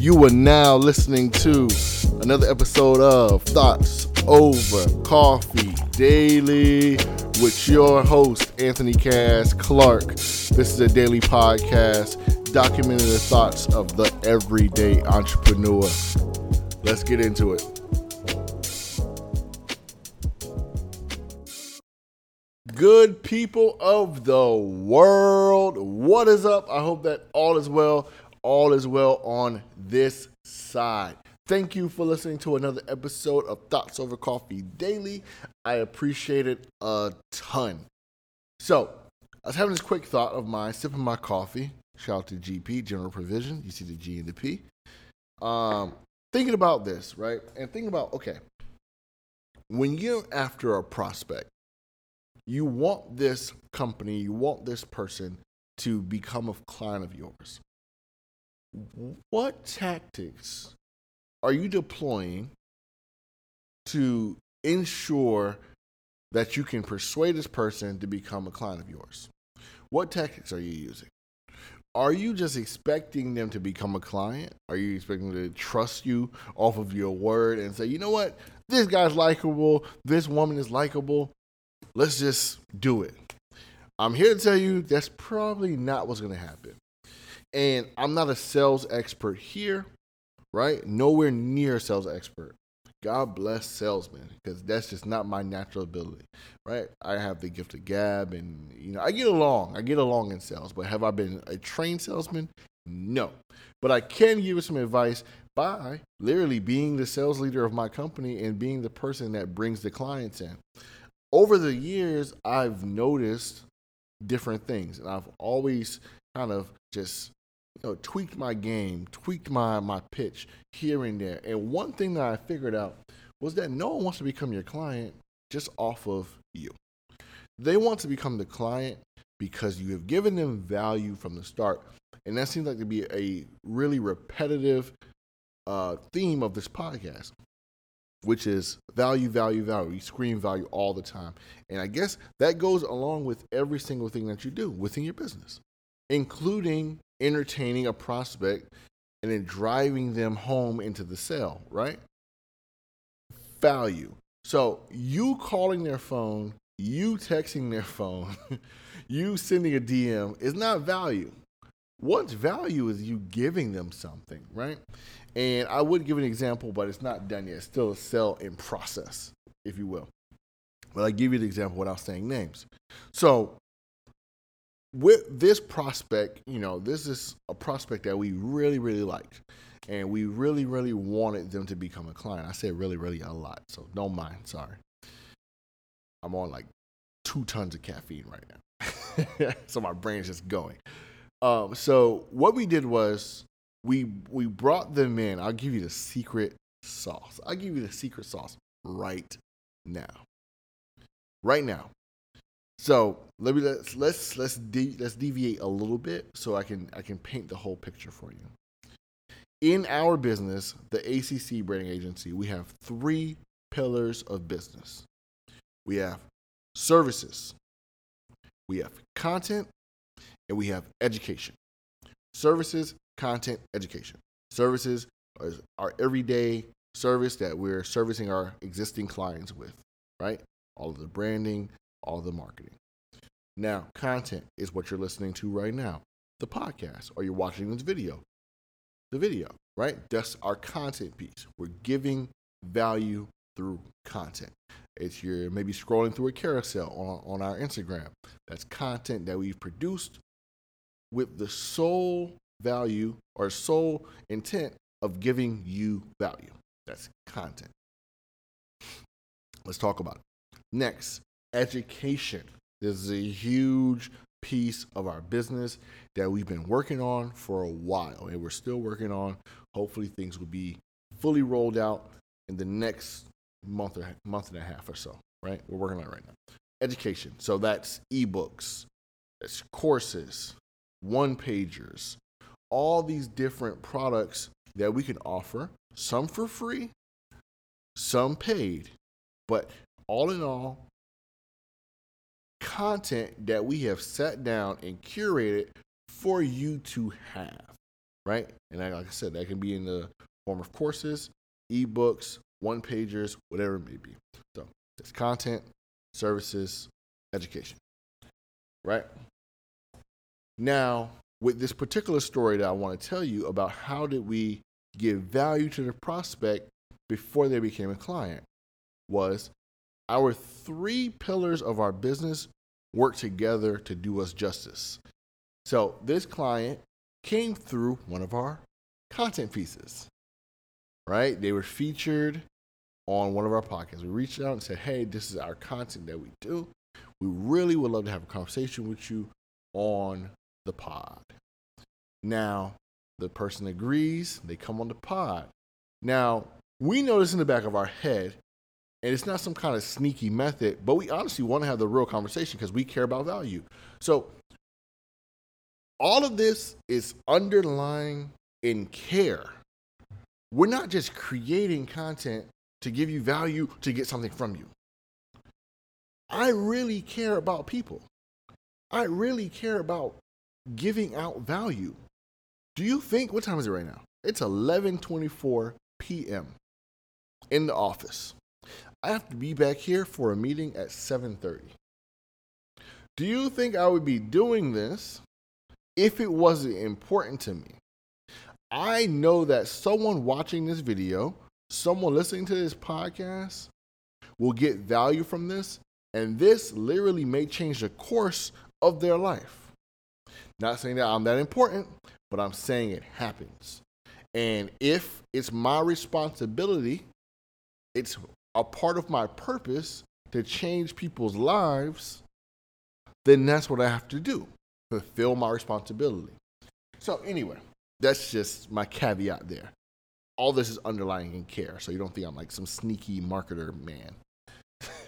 You are now listening to another episode of Thoughts Over Coffee Daily with your host, Anthony Cass Clark. This is a daily podcast documenting the thoughts of the everyday entrepreneur. Let's get into it. Good people of the world, what is up? I hope that all is well. All is well on this side. Thank you for listening to another episode of Thoughts Over Coffee Daily. I appreciate it a ton. So, I was having this quick thought of mine, sipping my coffee. Shout out to GP, General Provision. You see the G and the P. Um, thinking about this, right? And thinking about, okay, when you're after a prospect, you want this company, you want this person to become a client of yours. What tactics are you deploying to ensure that you can persuade this person to become a client of yours? What tactics are you using? Are you just expecting them to become a client? Are you expecting them to trust you off of your word and say, you know what, this guy's likable, this woman is likable, let's just do it? I'm here to tell you that's probably not what's going to happen. And I'm not a sales expert here, right? Nowhere near a sales expert. God bless salesmen because that's just not my natural ability, right? I have the gift of gab and, you know, I get along. I get along in sales, but have I been a trained salesman? No. But I can give you some advice by literally being the sales leader of my company and being the person that brings the clients in. Over the years, I've noticed different things and I've always kind of just you know, tweaked my game, tweaked my my pitch here and there. And one thing that I figured out was that no one wants to become your client just off of you. They want to become the client because you have given them value from the start. And that seems like to be a really repetitive uh, theme of this podcast, which is value, value, value. You scream value all the time. And I guess that goes along with every single thing that you do within your business, including entertaining a prospect and then driving them home into the sale, right? Value. So you calling their phone, you texting their phone, you sending a DM is not value. What's value is you giving them something, right? And I would give an example, but it's not done yet. It's still a sell in process, if you will. But I give you the example without saying names. So with this prospect, you know, this is a prospect that we really, really liked. And we really, really wanted them to become a client. I said really, really a lot. So don't mind. Sorry. I'm on like two tons of caffeine right now. so my brain's just going. Um, so what we did was we we brought them in. I'll give you the secret sauce. I'll give you the secret sauce right now. Right now. So let me let's let's let's de- let's deviate a little bit so I can I can paint the whole picture for you. In our business, the ACC branding agency, we have three pillars of business. We have services, we have content, and we have education. Services, content, education. Services are our everyday service that we're servicing our existing clients with, right? All of the branding, all the marketing. Now, content is what you're listening to right now the podcast, or you're watching this video. The video, right? That's our content piece. We're giving value through content. It's your maybe scrolling through a carousel on, on our Instagram. That's content that we've produced with the sole value or sole intent of giving you value. That's content. Let's talk about it. Next, education. This is a huge piece of our business that we've been working on for a while and we're still working on. Hopefully, things will be fully rolled out in the next month or month and a half or so, right? We're working on it right now. Education. So that's ebooks, that's courses, one pagers, all these different products that we can offer, some for free, some paid. But all in all, content that we have sat down and curated for you to have. right? And like I said, that can be in the form of courses, ebooks, one pagers, whatever it may be. So it's content, services, education, right? Now, with this particular story that I want to tell you about how did we give value to the prospect before they became a client was our three pillars of our business work together to do us justice. So this client came through one of our content pieces, right? They were featured on one of our podcasts. We reached out and said, hey, this is our content that we do. We really would love to have a conversation with you on the pod. Now, the person agrees, they come on the pod. Now, we this in the back of our head, and it's not some kind of sneaky method, but we honestly want to have the real conversation because we care about value. So, all of this is underlying in care. We're not just creating content to give you value to get something from you. I really care about people. I really care about giving out value. Do you think what time is it right now? It's 11:24 p.m. in the office. I have to be back here for a meeting at 7:30. Do you think I would be doing this if it wasn't important to me? I know that someone watching this video, someone listening to this podcast will get value from this and this literally may change the course of their life. Not saying that I'm that important, but I'm saying it happens. And if it's my responsibility, it's a part of my purpose to change people's lives, then that's what I have to do fulfill my responsibility. So, anyway, that's just my caveat there. All this is underlying in care, so you don't think I'm like some sneaky marketer man.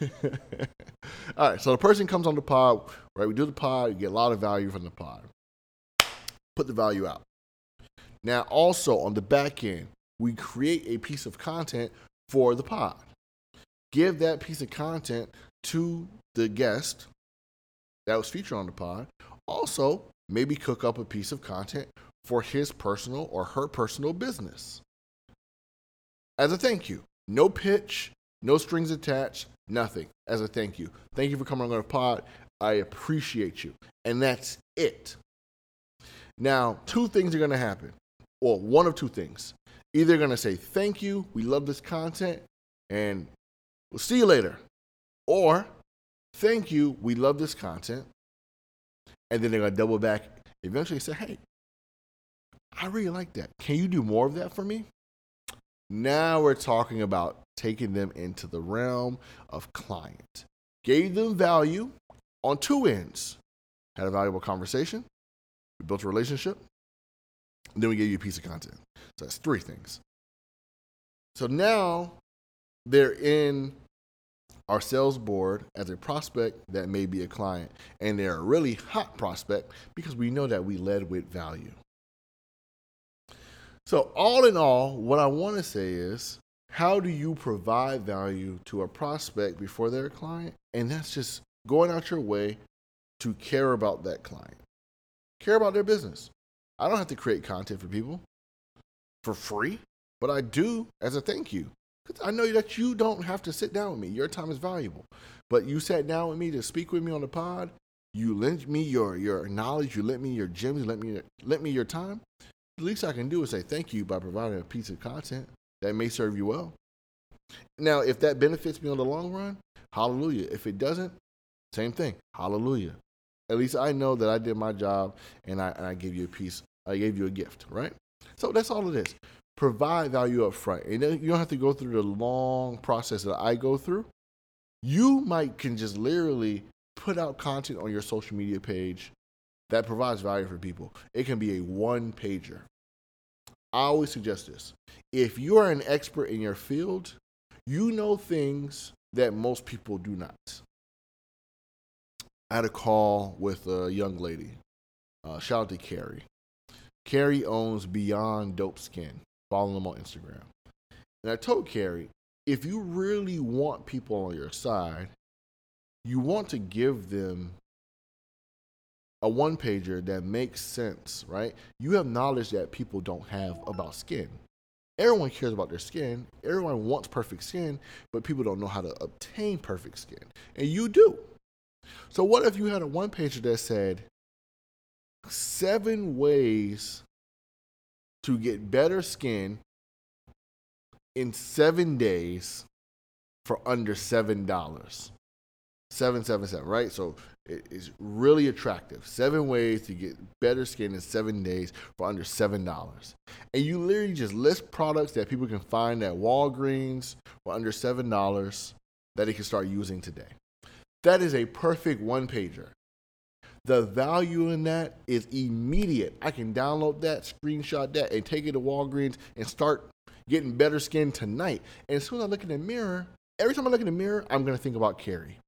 All right, so the person comes on the pod, right? We do the pod, you get a lot of value from the pod. Put the value out. Now, also on the back end, we create a piece of content for the pod give that piece of content to the guest that was featured on the pod. Also, maybe cook up a piece of content for his personal or her personal business. As a thank you. No pitch, no strings attached, nothing. As a thank you. Thank you for coming on the pod. I appreciate you. And that's it. Now, two things are going to happen. Well, one of two things. Either going to say, thank you, we love this content, and We'll see you later. Or, thank you, we love this content. And then they're going to double back, eventually say, hey, I really like that. Can you do more of that for me? Now we're talking about taking them into the realm of client. Gave them value on two ends. Had a valuable conversation, we built a relationship, then we gave you a piece of content. So that's three things. So now they're in our sales board as a prospect that may be a client. And they're a really hot prospect because we know that we led with value. So, all in all, what I want to say is how do you provide value to a prospect before they're a client? And that's just going out your way to care about that client, care about their business. I don't have to create content for people for free, but I do as a thank you. I know that you don't have to sit down with me. Your time is valuable. But you sat down with me to speak with me on the pod. You lent me your, your knowledge. You lent me your gems. You lent me, lent me your time. The least I can do is say thank you by providing a piece of content that may serve you well. Now, if that benefits me on the long run, hallelujah. If it doesn't, same thing. Hallelujah. At least I know that I did my job and I, and I gave you a piece. I gave you a gift, right? So that's all it is provide value up front. And you don't have to go through the long process that I go through. You might can just literally put out content on your social media page that provides value for people. It can be a one pager. I always suggest this. If you are an expert in your field, you know things that most people do not. I had a call with a young lady. Uh, shout out to Carrie. Carrie owns Beyond Dope Skin. Follow them on Instagram. And I told Carrie, if you really want people on your side, you want to give them a one pager that makes sense, right? You have knowledge that people don't have about skin. Everyone cares about their skin. Everyone wants perfect skin, but people don't know how to obtain perfect skin. And you do. So, what if you had a one pager that said seven ways to get better skin in seven days for under $7? 777, right? So it is really attractive. Seven ways to get better skin in seven days for under seven dollars. And you literally just list products that people can find at Walgreens for under seven dollars that they can start using today. That is a perfect one pager. The value in that is immediate. I can download that, screenshot that, and take it to Walgreens and start getting better skin tonight. And as soon as I look in the mirror, every time I look in the mirror, I'm gonna think about Carrie.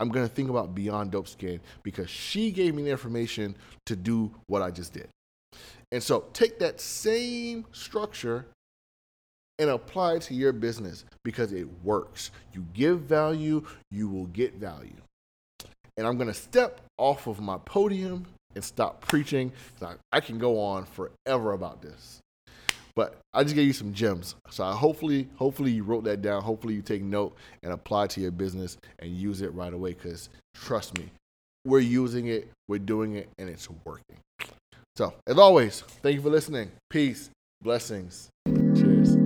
I'm to think about Beyond Dope Skin because she gave me the information to do what I just did. And so take that same structure and apply it to your business because it works. You give value, you will get value. And I'm going to step off of my podium and stop preaching I, I can go on forever about this. But I just gave you some gems. So I hopefully, hopefully you wrote that down. Hopefully you take note and apply to your business and use it right away. Because trust me, we're using it, we're doing it, and it's working. So as always, thank you for listening. Peace, blessings. Cheers.